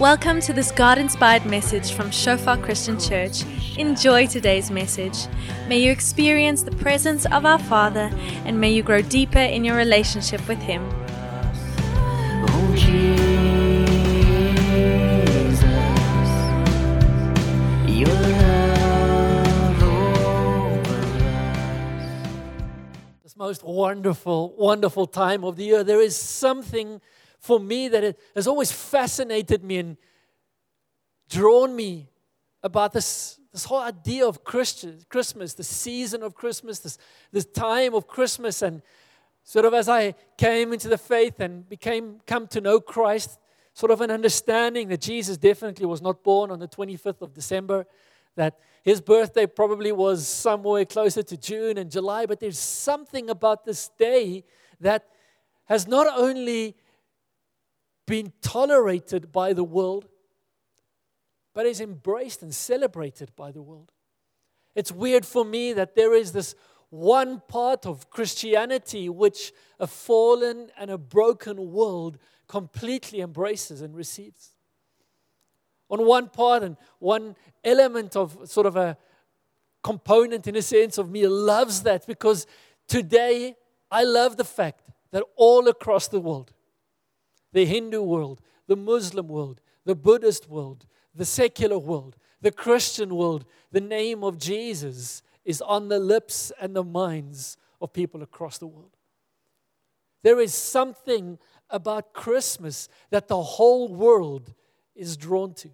Welcome to this God inspired message from Shofar Christian Church. Enjoy today's message. May you experience the presence of our Father and may you grow deeper in your relationship with Him. This most wonderful, wonderful time of the year. There is something for me that has always fascinated me and drawn me about this, this whole idea of Christian, Christmas, the season of Christmas, this, this time of Christmas. And sort of as I came into the faith and became come to know Christ, sort of an understanding that Jesus definitely was not born on the 25th of December, that his birthday probably was somewhere closer to June and July, but there's something about this day that has not only been tolerated by the world, but is embraced and celebrated by the world. It's weird for me that there is this one part of Christianity which a fallen and a broken world completely embraces and receives. On one part and one element of sort of a component, in a sense, of me loves that because today I love the fact that all across the world, the Hindu world, the Muslim world, the Buddhist world, the secular world, the Christian world, the name of Jesus is on the lips and the minds of people across the world. There is something about Christmas that the whole world is drawn to.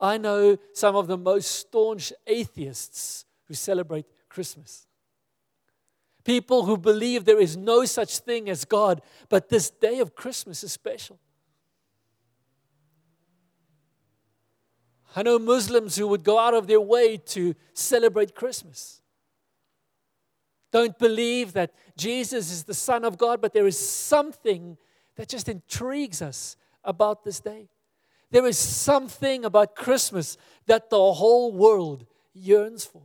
I know some of the most staunch atheists who celebrate Christmas. People who believe there is no such thing as God, but this day of Christmas is special. I know Muslims who would go out of their way to celebrate Christmas. Don't believe that Jesus is the Son of God, but there is something that just intrigues us about this day. There is something about Christmas that the whole world yearns for.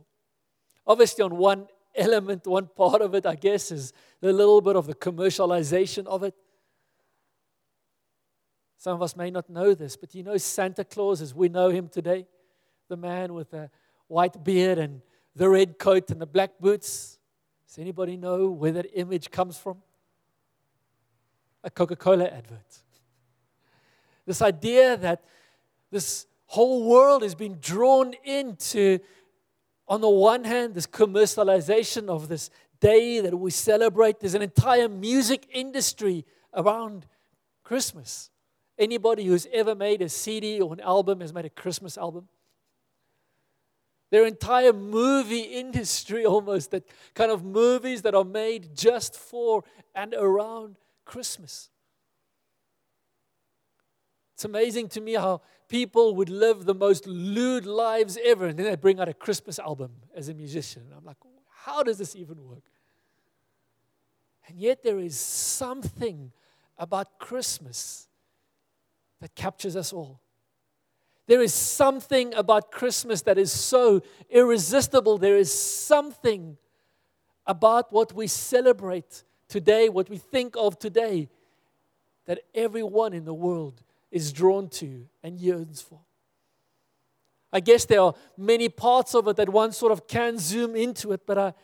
Obviously, on one element, one part of it, I guess, is a little bit of the commercialization of it. Some of us may not know this, but you know Santa Claus as we know him today? The man with the white beard and the red coat and the black boots. Does anybody know where that image comes from? A Coca Cola advert. This idea that this whole world has been drawn into, on the one hand, this commercialization of this day that we celebrate. There's an entire music industry around Christmas. Anybody who's ever made a CD or an album has made a Christmas album. Their entire movie industry, almost, that kind of movies that are made just for and around Christmas. It's amazing to me how people would live the most lewd lives ever, and then they bring out a Christmas album as a musician. I'm like, how does this even work? And yet, there is something about Christmas that captures us all. There is something about Christmas that is so irresistible. There is something about what we celebrate today, what we think of today, that everyone in the world is drawn to and yearns for. I guess there are many parts of it that one sort of can zoom into it, but I,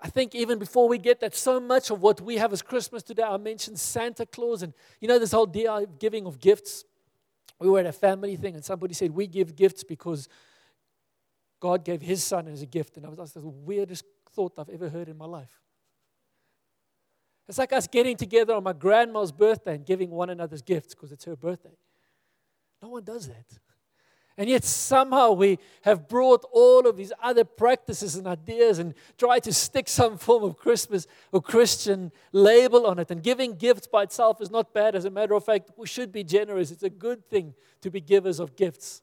I think even before we get that, so much of what we have as Christmas today, I mentioned Santa Claus and you know this whole deal giving of gifts. We were at a family thing and somebody said, We give gifts because God gave his son as a gift. And I was, that's the weirdest thought I've ever heard in my life. It's like us getting together on my grandma's birthday and giving one another's gifts because it's her birthday. No one does that. And yet, somehow, we have brought all of these other practices and ideas and tried to stick some form of Christmas or Christian label on it. And giving gifts by itself is not bad. As a matter of fact, we should be generous. It's a good thing to be givers of gifts.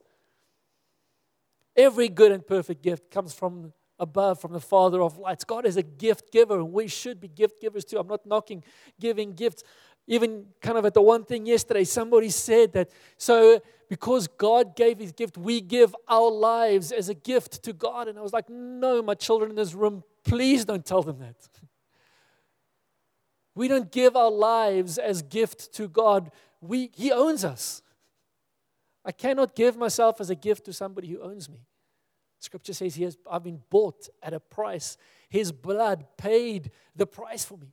Every good and perfect gift comes from above, from the Father of lights. God is a gift giver, and we should be gift givers too. I'm not knocking giving gifts. Even kind of at the one thing yesterday, somebody said that so because God gave his gift, we give our lives as a gift to God. And I was like, no, my children in this room, please don't tell them that. We don't give our lives as gift to God. We, he owns us. I cannot give myself as a gift to somebody who owns me. Scripture says he has, I've been bought at a price. His blood paid the price for me.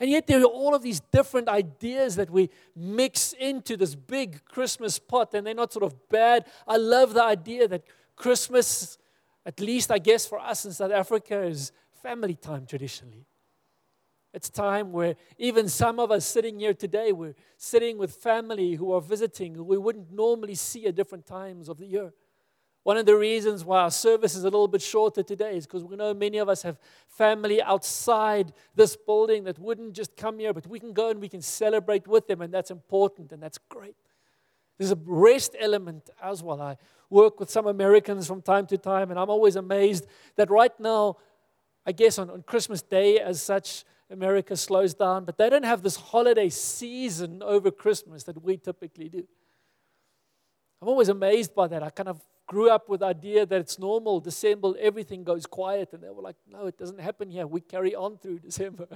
And yet, there are all of these different ideas that we mix into this big Christmas pot, and they're not sort of bad. I love the idea that Christmas, at least I guess for us in South Africa, is family time traditionally. It's time where even some of us sitting here today, we're sitting with family who are visiting, who we wouldn't normally see at different times of the year. One of the reasons why our service is a little bit shorter today is because we know many of us have family outside this building that wouldn't just come here, but we can go and we can celebrate with them, and that's important and that's great. There's a rest element as well. I work with some Americans from time to time, and I'm always amazed that right now, I guess on, on Christmas Day as such, America slows down, but they don't have this holiday season over Christmas that we typically do. I'm always amazed by that. I kind of grew up with the idea that it's normal. December, everything goes quiet. And they were like, no, it doesn't happen here. We carry on through December.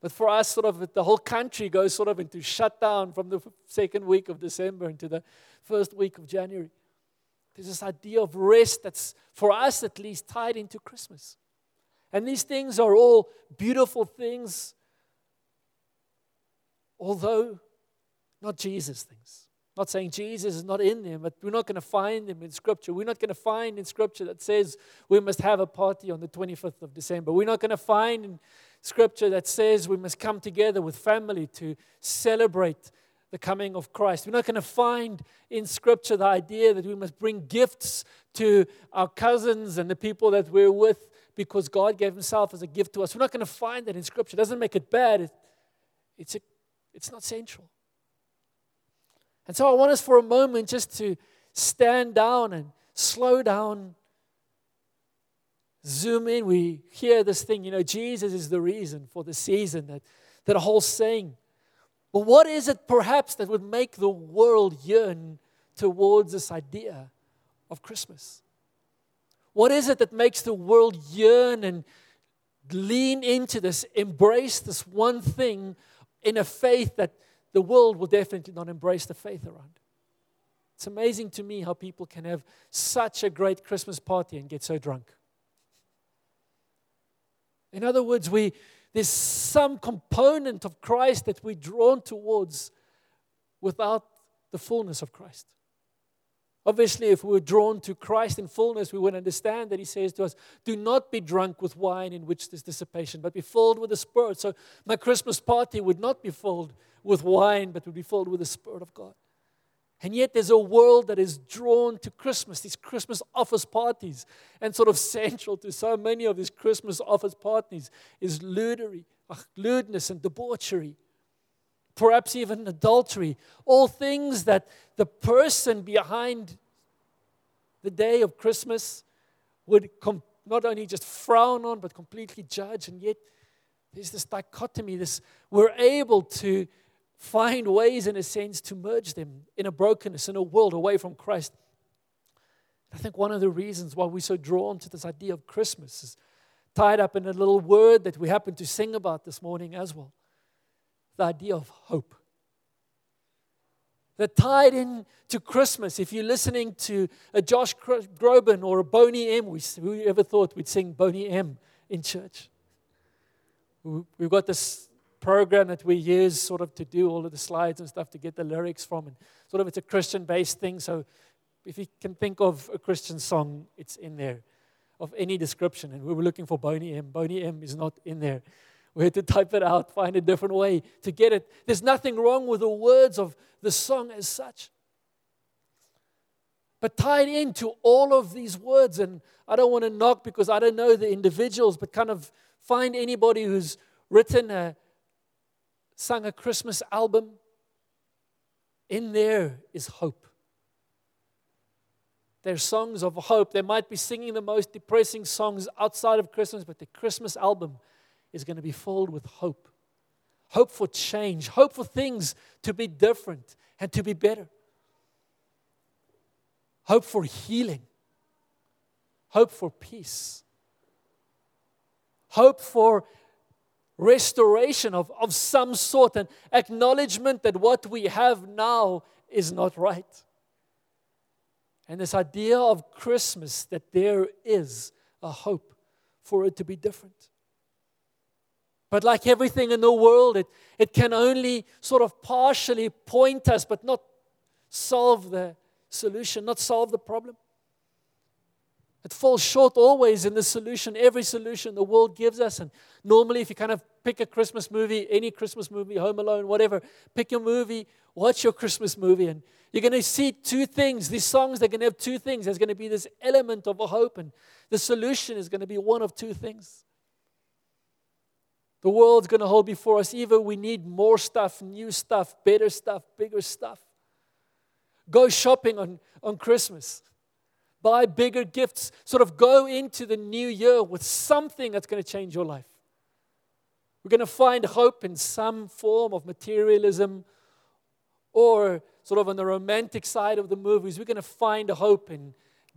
But for us, sort of the whole country goes sort of into shutdown from the second week of December into the first week of January. There's this idea of rest that's, for us at least, tied into Christmas. And these things are all beautiful things, although not Jesus things. Not saying Jesus is not in them, but we're not going to find them in Scripture. We're not going to find in Scripture that says we must have a party on the 25th of December. We're not going to find in Scripture that says we must come together with family to celebrate the coming of Christ. We're not going to find in Scripture the idea that we must bring gifts to our cousins and the people that we're with because God gave Himself as a gift to us. We're not going to find that in Scripture. It doesn't make it bad, it, it's, a, it's not central. And so I want us for a moment just to stand down and slow down, zoom in. We hear this thing, you know, Jesus is the reason for the season, that, that whole saying. But what is it perhaps that would make the world yearn towards this idea of Christmas? What is it that makes the world yearn and lean into this, embrace this one thing in a faith that the world will definitely not embrace the faith around. It's amazing to me how people can have such a great Christmas party and get so drunk. In other words, we, there's some component of Christ that we're drawn towards without the fullness of Christ. Obviously, if we were drawn to Christ in fullness, we would understand that He says to us, Do not be drunk with wine in which there's dissipation, but be filled with the Spirit. So, my Christmas party would not be filled with wine, but would be filled with the Spirit of God. And yet, there's a world that is drawn to Christmas, these Christmas office parties. And sort of central to so many of these Christmas office parties is lewdness, lewdness and debauchery, perhaps even adultery. All things that the person behind the day of Christmas would com- not only just frown on, but completely judge. And yet, there's this dichotomy, this we're able to find ways, in a sense, to merge them in a brokenness, in a world away from Christ. I think one of the reasons why we're so drawn to this idea of Christmas is tied up in a little word that we happen to sing about this morning as well the idea of hope. That tied in to Christmas, if you're listening to a Josh Groban or a Boney M, we, who ever thought we'd sing Boney M in church? We've got this program that we use sort of to do all of the slides and stuff to get the lyrics from. And sort of it's a Christian based thing. So if you can think of a Christian song, it's in there of any description. And we were looking for Boney M. Boney M is not in there. We had to type it out, find a different way to get it. There's nothing wrong with the words of the song as such. But tied into all of these words, and I don't want to knock because I don't know the individuals, but kind of find anybody who's written a, sung a Christmas album, in there is hope. They're songs of hope. They might be singing the most depressing songs outside of Christmas, but the Christmas album is going to be filled with hope. Hope for change, hope for things to be different and to be better. Hope for healing, hope for peace, hope for restoration of, of some sort, and acknowledgement that what we have now is not right. And this idea of Christmas that there is a hope for it to be different. But like everything in the world, it, it can only sort of partially point us, but not solve the solution, not solve the problem. It falls short always in the solution, every solution the world gives us. And normally, if you kind of pick a Christmas movie, any Christmas movie, Home Alone, whatever, pick your movie, watch your Christmas movie, and you're going to see two things. These songs, they're going to have two things. There's going to be this element of a hope, and the solution is going to be one of two things. The world's going to hold before us either we need more stuff, new stuff, better stuff, bigger stuff. Go shopping on, on Christmas buy bigger gifts, sort of go into the new year with something that's going to change your life. We're going to find hope in some form of materialism or sort of on the romantic side of the movies. We're going to find hope in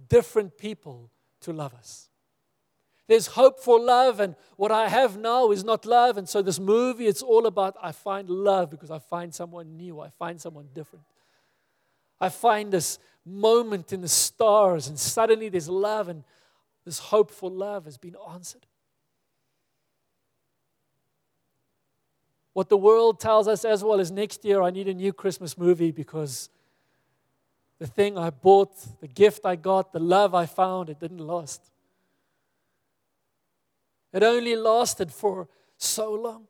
different people to love us. There's hope for love, and what I have now is not love. And so, this movie, it's all about I find love because I find someone new, I find someone different. I find this moment in the stars, and suddenly there's love, and this hopeful love has been answered. What the world tells us as well is next year I need a new Christmas movie because the thing I bought, the gift I got, the love I found, it didn't last. It only lasted for so long.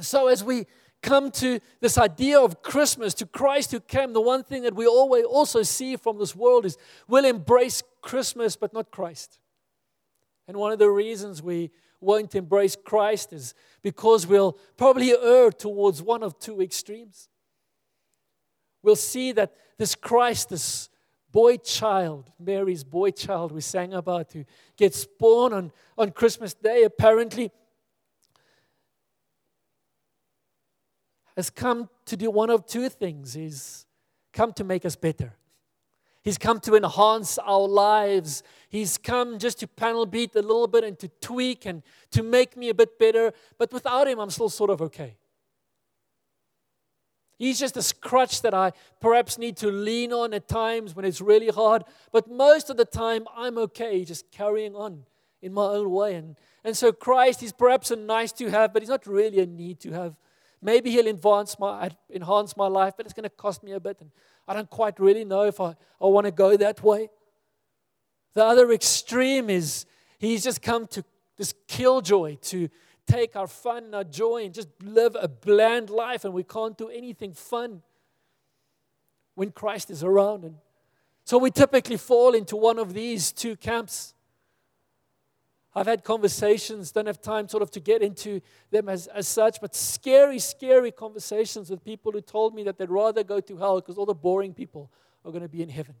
So, as we come to this idea of Christmas, to Christ who came, the one thing that we always also see from this world is we'll embrace Christmas but not Christ. And one of the reasons we won't embrace Christ is because we'll probably err towards one of two extremes. We'll see that this Christ, this boy child, Mary's boy child we sang about, who gets born on, on Christmas Day, apparently has come to do one of two things. He's come to make us better. He's come to enhance our lives. He's come just to panel beat a little bit and to tweak and to make me a bit better. But without him, I'm still sort of okay. He's just a crutch that I perhaps need to lean on at times when it's really hard. But most of the time, I'm okay just carrying on in my own way. And, and so Christ, he's perhaps a nice to have, but he's not really a need to have. Maybe he'll enhance my, enhance my life, but it's going to cost me a bit. And I don't quite really know if I, I want to go that way. The other extreme is he's just come to this killjoy, to take our fun and our joy and just live a bland life, and we can't do anything fun when Christ is around. And so we typically fall into one of these two camps. I've had conversations, don't have time sort of to get into them as, as such, but scary, scary conversations with people who told me that they'd rather go to hell because all the boring people are going to be in heaven.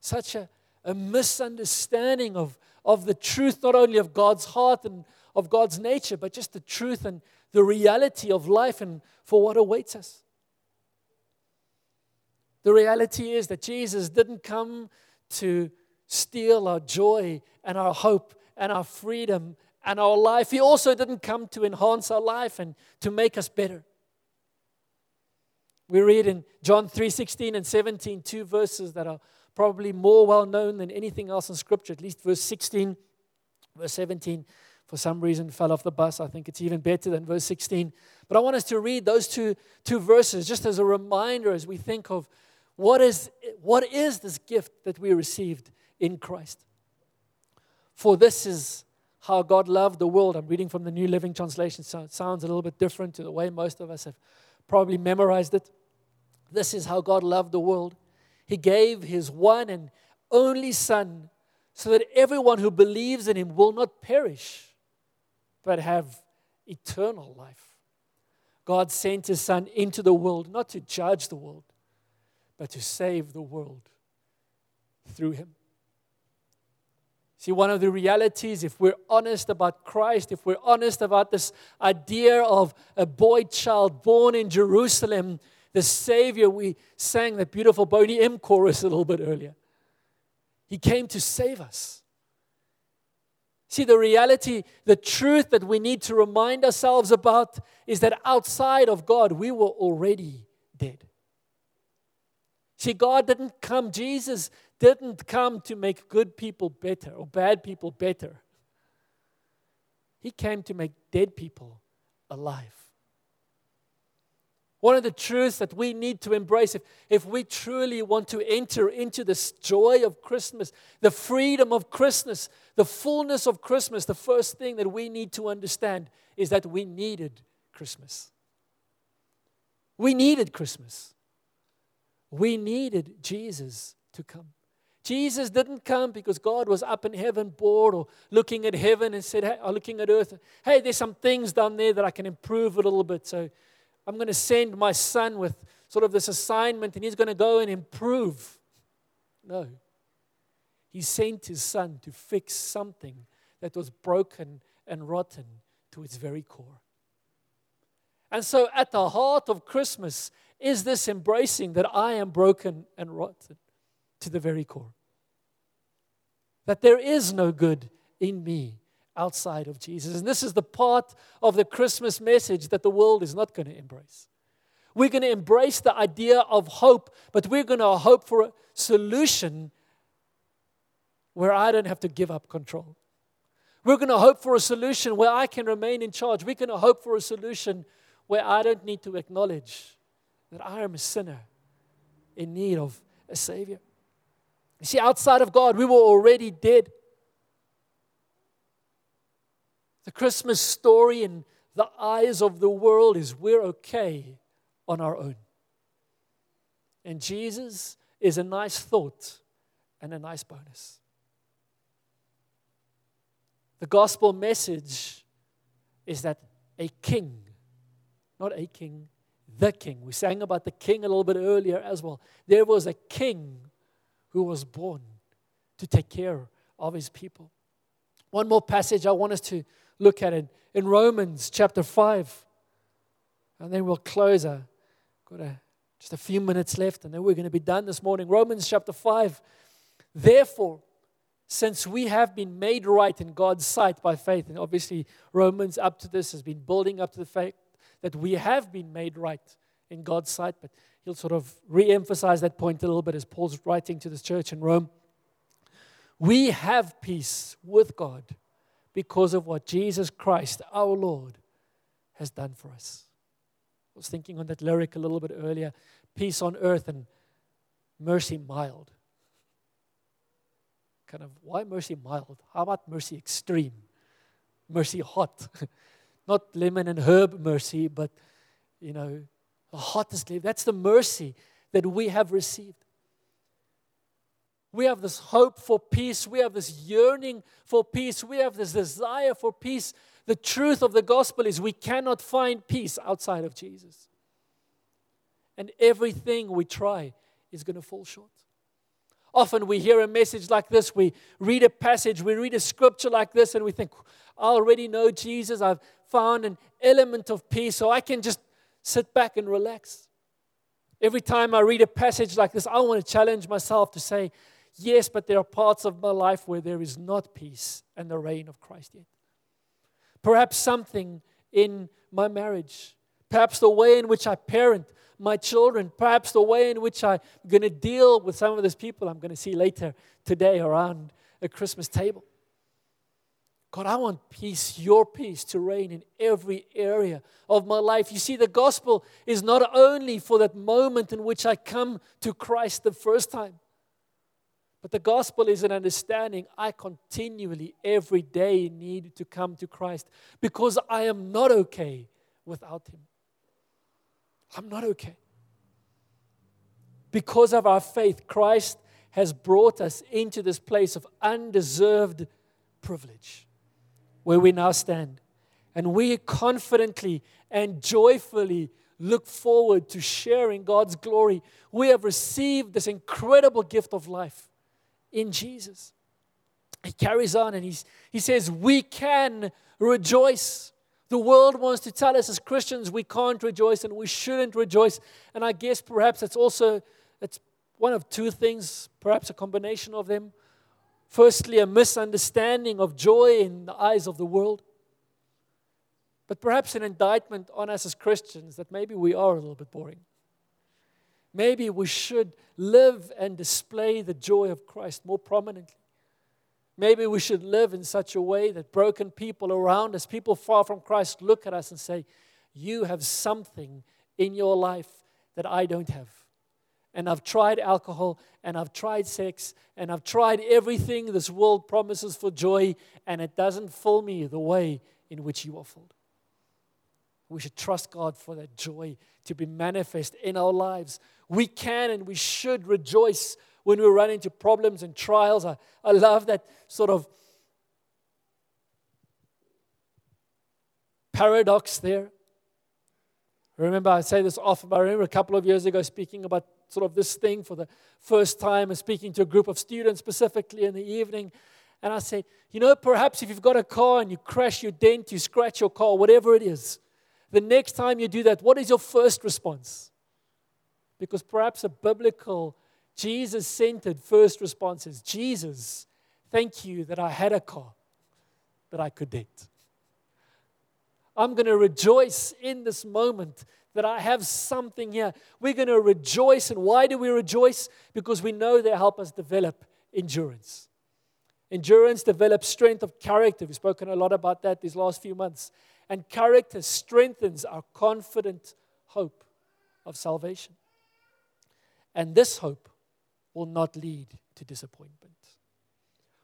Such a, a misunderstanding of, of the truth, not only of God's heart and of God's nature, but just the truth and the reality of life and for what awaits us. The reality is that Jesus didn't come to steal our joy and our hope and our freedom and our life. He also didn't come to enhance our life and to make us better. We read in John 3:16 and 17 two verses that are probably more well known than anything else in scripture, at least verse 16, verse 17 for some reason fell off the bus. I think it's even better than verse 16. But I want us to read those two, two verses just as a reminder as we think of what is, what is this gift that we received in Christ. For this is how God loved the world. I'm reading from the New Living Translation, so it sounds a little bit different to the way most of us have probably memorized it. This is how God loved the world. He gave His one and only Son so that everyone who believes in Him will not perish, but have eternal life. God sent His Son into the world not to judge the world, but to save the world through Him. See, one of the realities, if we're honest about Christ, if we're honest about this idea of a boy child born in Jerusalem, the Savior, we sang that beautiful Boney M chorus a little bit earlier. He came to save us. See, the reality, the truth that we need to remind ourselves about is that outside of God, we were already dead. See, God didn't come, Jesus didn't come to make good people better or bad people better. He came to make dead people alive. One of the truths that we need to embrace if, if we truly want to enter into this joy of Christmas, the freedom of Christmas, the fullness of Christmas, the first thing that we need to understand is that we needed Christmas. We needed Christmas. We needed Jesus to come. Jesus didn't come because God was up in heaven bored or looking at heaven and said, hey, or looking at earth, hey, there's some things down there that I can improve a little bit. So I'm going to send my son with sort of this assignment and he's going to go and improve. No. He sent his son to fix something that was broken and rotten to its very core. And so, at the heart of Christmas is this embracing that I am broken and rotten to the very core. That there is no good in me outside of Jesus. And this is the part of the Christmas message that the world is not going to embrace. We're going to embrace the idea of hope, but we're going to hope for a solution where I don't have to give up control. We're going to hope for a solution where I can remain in charge. We're going to hope for a solution where I don't need to acknowledge that I am a sinner in need of a Savior. You see, outside of God, we were already dead. The Christmas story in the eyes of the world is we're okay on our own. And Jesus is a nice thought and a nice bonus. The gospel message is that a king, not a king, the king. We sang about the king a little bit earlier as well. There was a king who was born to take care of his people. One more passage I want us to look at it in Romans chapter 5. And then we'll close. I've got a, just a few minutes left, and then we're going to be done this morning. Romans chapter 5. Therefore, since we have been made right in God's sight by faith, and obviously Romans up to this has been building up to the fact that we have been made right in God's sight, but he'll sort of re emphasize that point a little bit as Paul's writing to this church in Rome. We have peace with God because of what Jesus Christ, our Lord, has done for us. I was thinking on that lyric a little bit earlier peace on earth and mercy mild. Kind of, why mercy mild? How about mercy extreme? Mercy hot. Not lemon and herb mercy, but, you know, the hottest. That's the mercy that we have received. We have this hope for peace. We have this yearning for peace. We have this desire for peace. The truth of the gospel is we cannot find peace outside of Jesus. And everything we try is going to fall short. Often we hear a message like this, we read a passage, we read a scripture like this, and we think, I already know Jesus. I've found an element of peace, so I can just sit back and relax. Every time I read a passage like this, I want to challenge myself to say, Yes, but there are parts of my life where there is not peace and the reign of Christ yet. Perhaps something in my marriage, perhaps the way in which I parent my children, perhaps the way in which I'm going to deal with some of these people I'm going to see later today around a Christmas table. God, I want peace, your peace, to reign in every area of my life. You see, the gospel is not only for that moment in which I come to Christ the first time, but the gospel is an understanding I continually, every day, need to come to Christ because I am not okay without Him. I'm not okay. Because of our faith, Christ has brought us into this place of undeserved privilege where we now stand. And we confidently and joyfully look forward to sharing God's glory. We have received this incredible gift of life in Jesus. He carries on and he's, he says, We can rejoice. The world wants to tell us as Christians we can't rejoice and we shouldn't rejoice. And I guess perhaps it's also it's one of two things, perhaps a combination of them. Firstly, a misunderstanding of joy in the eyes of the world. But perhaps an indictment on us as Christians that maybe we are a little bit boring. Maybe we should live and display the joy of Christ more prominently. Maybe we should live in such a way that broken people around us, people far from Christ, look at us and say, You have something in your life that I don't have. And I've tried alcohol, and I've tried sex, and I've tried everything this world promises for joy, and it doesn't fill me the way in which you are filled. We should trust God for that joy to be manifest in our lives. We can and we should rejoice when we run into problems and trials. I, I love that sort of paradox there. Remember, I say this often, but I remember a couple of years ago speaking about sort of this thing for the first time and speaking to a group of students specifically in the evening. And I said, you know, perhaps if you've got a car and you crash, you dent, you scratch your car, whatever it is, the next time you do that, what is your first response? Because perhaps a biblical, Jesus centered first response is Jesus, thank you that I had a car that I could dent. I'm going to rejoice in this moment that I have something here. We're going to rejoice. And why do we rejoice? Because we know they help us develop endurance. Endurance develops strength of character. We've spoken a lot about that these last few months. And character strengthens our confident hope of salvation. And this hope will not lead to disappointment.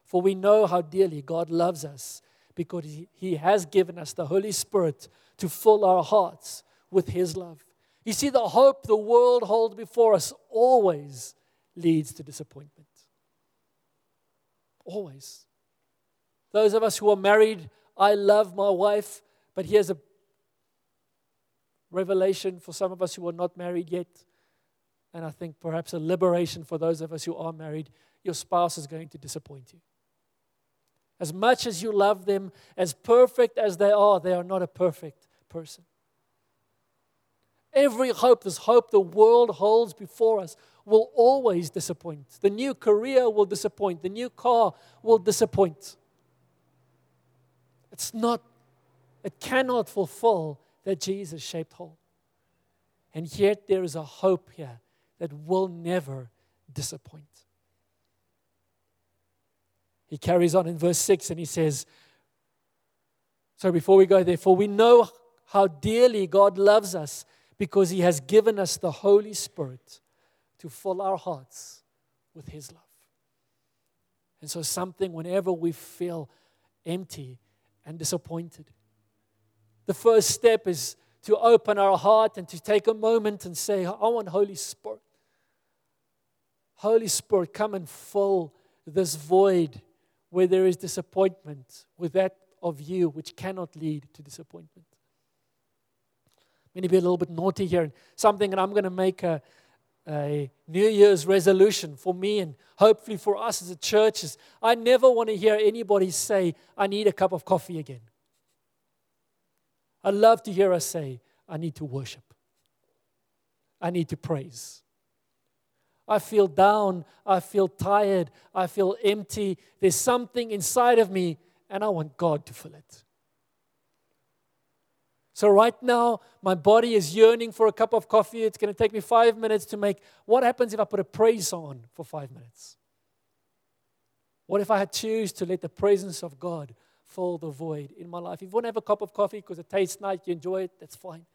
For we know how dearly God loves us because he, has given us the Holy Spirit to fill our hearts with His love. You see, the hope the world holds before us always leads to disappointment. Always. Those of us who are married, I love my wife, but here's a revelation for some of us who are not married yet. And I think perhaps a liberation for those of us who are married. Your spouse is going to disappoint you. As much as you love them, as perfect as they are, they are not a perfect person. Every hope, this hope the world holds before us, will always disappoint. The new career will disappoint. The new car will disappoint. It's not, it cannot fulfill that Jesus shaped hole. And yet there is a hope here that will never disappoint. He carries on in verse 6 and he says, So before we go there, for we know how dearly God loves us because he has given us the Holy Spirit to fill our hearts with his love. And so, something whenever we feel empty and disappointed, the first step is to open our heart and to take a moment and say, I want Holy Spirit. Holy Spirit, come and fill this void where there is disappointment with that of you, which cannot lead to disappointment. I'm going to be a little bit naughty here, and something that I'm going to make a, a New Year's resolution for me and hopefully for us as a church is I never want to hear anybody say, I need a cup of coffee again. I love to hear us say, I need to worship. I need to praise. I feel down. I feel tired. I feel empty. There's something inside of me, and I want God to fill it. So, right now, my body is yearning for a cup of coffee. It's going to take me five minutes to make. What happens if I put a praise on for five minutes? What if I choose to let the presence of God fill the void in my life? If you want to have a cup of coffee because it tastes nice, you enjoy it, that's fine.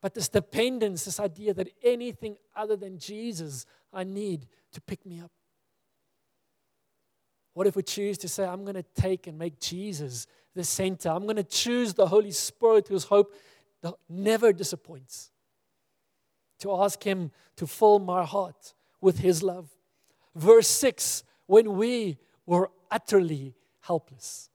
But this dependence, this idea that anything other than Jesus I need to pick me up. What if we choose to say, I'm going to take and make Jesus the center? I'm going to choose the Holy Spirit whose hope never disappoints. To ask Him to fill my heart with His love. Verse 6 when we were utterly helpless.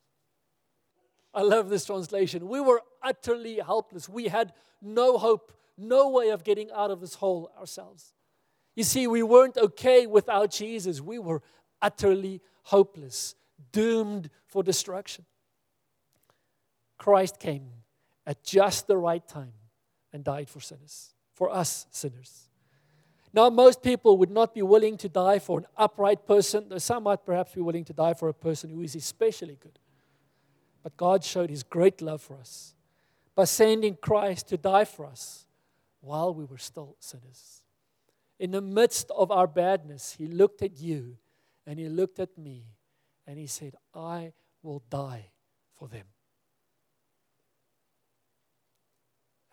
I love this translation. We were utterly helpless. We had no hope, no way of getting out of this hole ourselves. You see, we weren't okay without Jesus. We were utterly hopeless, doomed for destruction. Christ came at just the right time and died for sinners, for us sinners. Now, most people would not be willing to die for an upright person, though some might perhaps be willing to die for a person who is especially good. But God showed his great love for us by sending Christ to die for us while we were still sinners. In the midst of our badness, he looked at you and he looked at me and he said, I will die for them.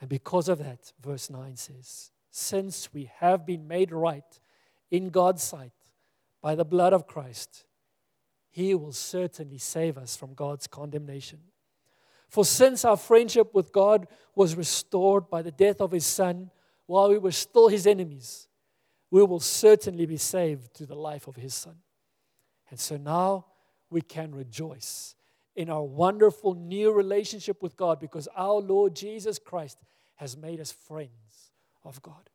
And because of that, verse 9 says, Since we have been made right in God's sight by the blood of Christ, he will certainly save us from God's condemnation. For since our friendship with God was restored by the death of his Son while we were still his enemies, we will certainly be saved through the life of his Son. And so now we can rejoice in our wonderful new relationship with God because our Lord Jesus Christ has made us friends of God.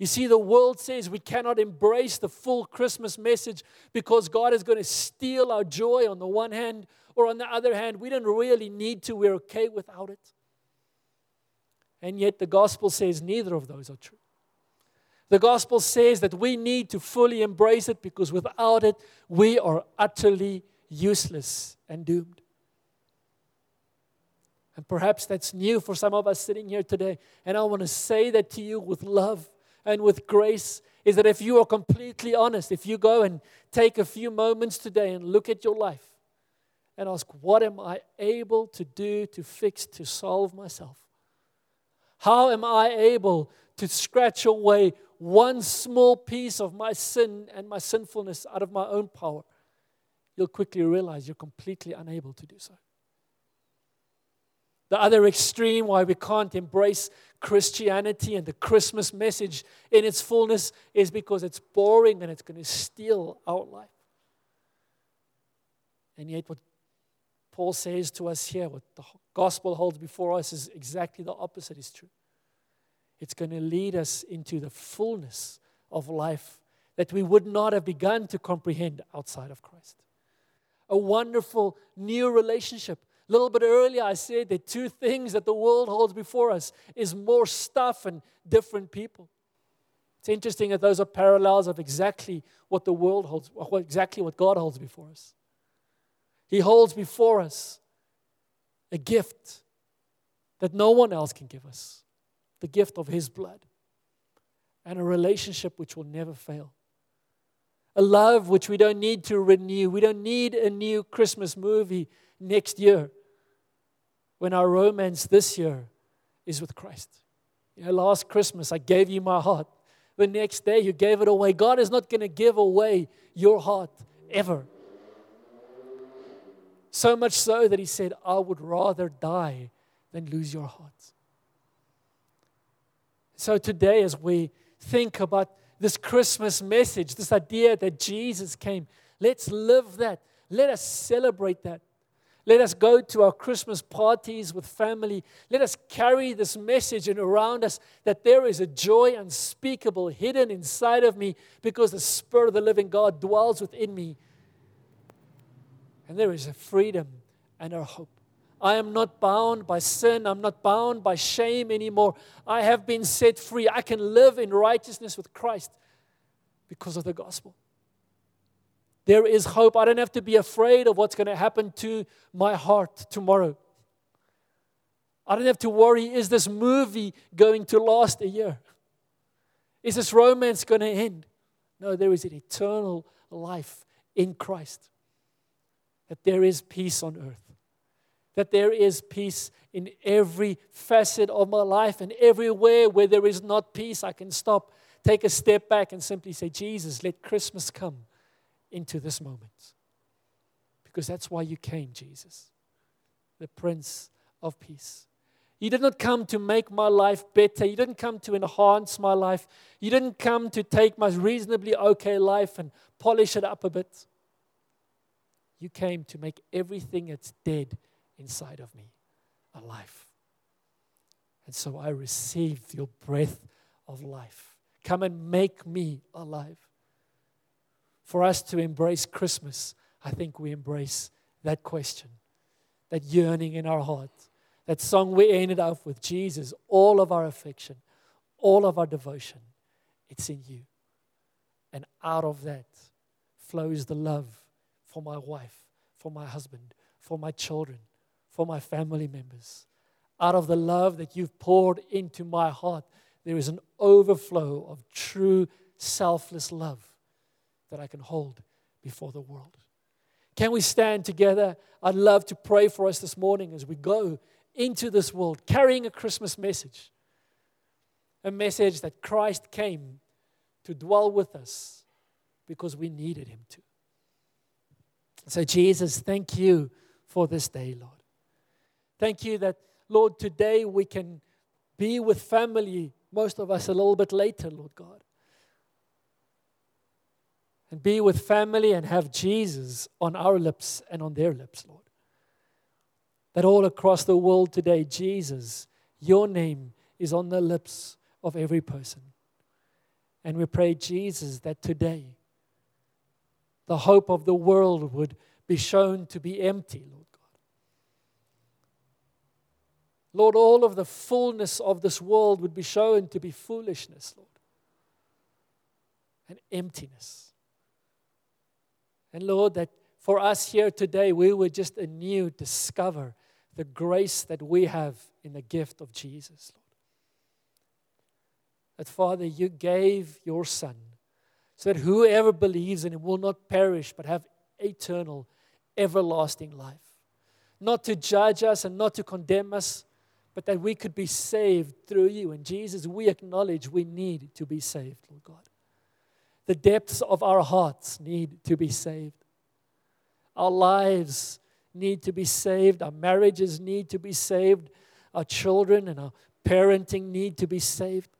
You see, the world says we cannot embrace the full Christmas message because God is going to steal our joy on the one hand, or on the other hand, we don't really need to. We're okay without it. And yet, the gospel says neither of those are true. The gospel says that we need to fully embrace it because without it, we are utterly useless and doomed. And perhaps that's new for some of us sitting here today. And I want to say that to you with love and with grace is that if you are completely honest, if you go and take a few moments today and look at your life and ask, what am I able to do to fix, to solve myself? How am I able to scratch away one small piece of my sin and my sinfulness out of my own power? You'll quickly realize you're completely unable to do so. The other extreme, why we can't embrace Christianity and the Christmas message in its fullness, is because it's boring and it's going to steal our life. And yet, what Paul says to us here, what the gospel holds before us, is exactly the opposite is true. It's going to lead us into the fullness of life that we would not have begun to comprehend outside of Christ. A wonderful new relationship a little bit earlier, I said that two things that the world holds before us is more stuff and different people. It's interesting that those are parallels of exactly what the world holds, exactly what God holds before us. He holds before us a gift that no one else can give us the gift of His blood and a relationship which will never fail. A love which we don't need to renew. We don't need a new Christmas movie next year when our romance this year is with Christ. You know, last Christmas, I gave you my heart. The next day, you gave it away. God is not going to give away your heart ever. So much so that He said, I would rather die than lose your heart. So today, as we think about this Christmas message, this idea that Jesus came, let's live that. Let us celebrate that. Let us go to our Christmas parties with family. Let us carry this message and around us that there is a joy unspeakable hidden inside of me because the Spirit of the living God dwells within me. And there is a freedom and a hope. I am not bound by sin. I'm not bound by shame anymore. I have been set free. I can live in righteousness with Christ because of the gospel. There is hope. I don't have to be afraid of what's going to happen to my heart tomorrow. I don't have to worry is this movie going to last a year? Is this romance going to end? No, there is an eternal life in Christ. That there is peace on earth. That there is peace in every facet of my life and everywhere where there is not peace, I can stop, take a step back, and simply say, Jesus, let Christmas come into this moment. Because that's why you came, Jesus, the Prince of Peace. You did not come to make my life better. You didn't come to enhance my life. You didn't come to take my reasonably okay life and polish it up a bit. You came to make everything that's dead inside of me alive. And so I receive your breath of life. Come and make me alive for us to embrace Christmas, I think we embrace that question, that yearning in our heart, that song we ended up with Jesus, all of our affection, all of our devotion, it's in you. And out of that flows the love for my wife, for my husband, for my children, for my family members. Out of the love that you've poured into my heart, there is an overflow of true selfless love that I can hold before the world. Can we stand together? I'd love to pray for us this morning as we go into this world carrying a Christmas message. A message that Christ came to dwell with us because we needed him to. So, Jesus, thank you for this day, Lord. Thank you that, Lord, today we can be with family, most of us a little bit later, Lord God. And be with family and have Jesus on our lips and on their lips, Lord. That all across the world today, Jesus, your name is on the lips of every person. And we pray, Jesus, that today the hope of the world would be shown to be empty, Lord God. Lord, all of the fullness of this world would be shown to be foolishness, Lord, and emptiness. And Lord, that for us here today, we would just anew discover the grace that we have in the gift of Jesus, Lord. That, Father, you gave your Son so that whoever believes in him will not perish but have eternal, everlasting life. Not to judge us and not to condemn us, but that we could be saved through you. And Jesus, we acknowledge we need to be saved, Lord God. The depths of our hearts need to be saved. Our lives need to be saved. Our marriages need to be saved. Our children and our parenting need to be saved.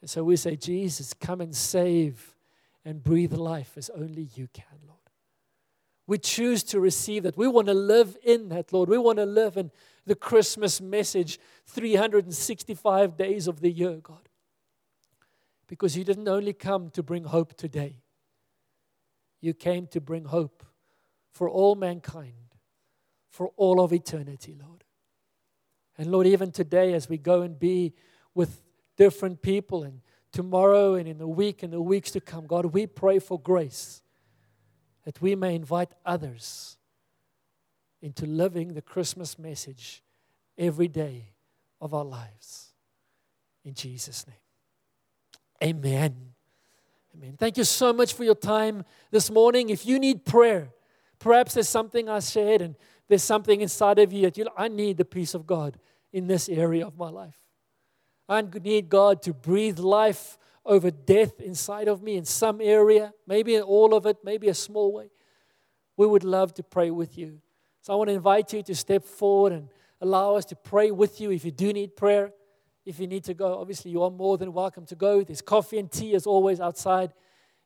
And so we say, Jesus, come and save and breathe life as only you can, Lord. We choose to receive that. We want to live in that, Lord. We want to live in the Christmas message 365 days of the year, God. Because you didn't only come to bring hope today, you came to bring hope for all mankind, for all of eternity, Lord. And Lord, even today, as we go and be with different people and tomorrow and in the week and the weeks to come. God, we pray for grace that we may invite others into living the Christmas message every day of our lives. In Jesus' name. Amen. Amen. Thank you so much for your time this morning. If you need prayer, perhaps there's something I said and there's something inside of you that you I need the peace of God in this area of my life. I need God to breathe life over death inside of me in some area, maybe in all of it, maybe a small way. We would love to pray with you. So I want to invite you to step forward and allow us to pray with you if you do need prayer. If you need to go, obviously you are more than welcome to go. There's coffee and tea as always outside.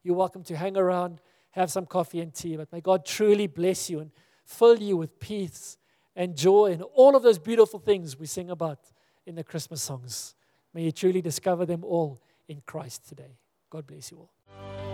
You're welcome to hang around, have some coffee and tea. But may God truly bless you and fill you with peace and joy and all of those beautiful things we sing about in the Christmas songs. May you truly discover them all in Christ today. God bless you all.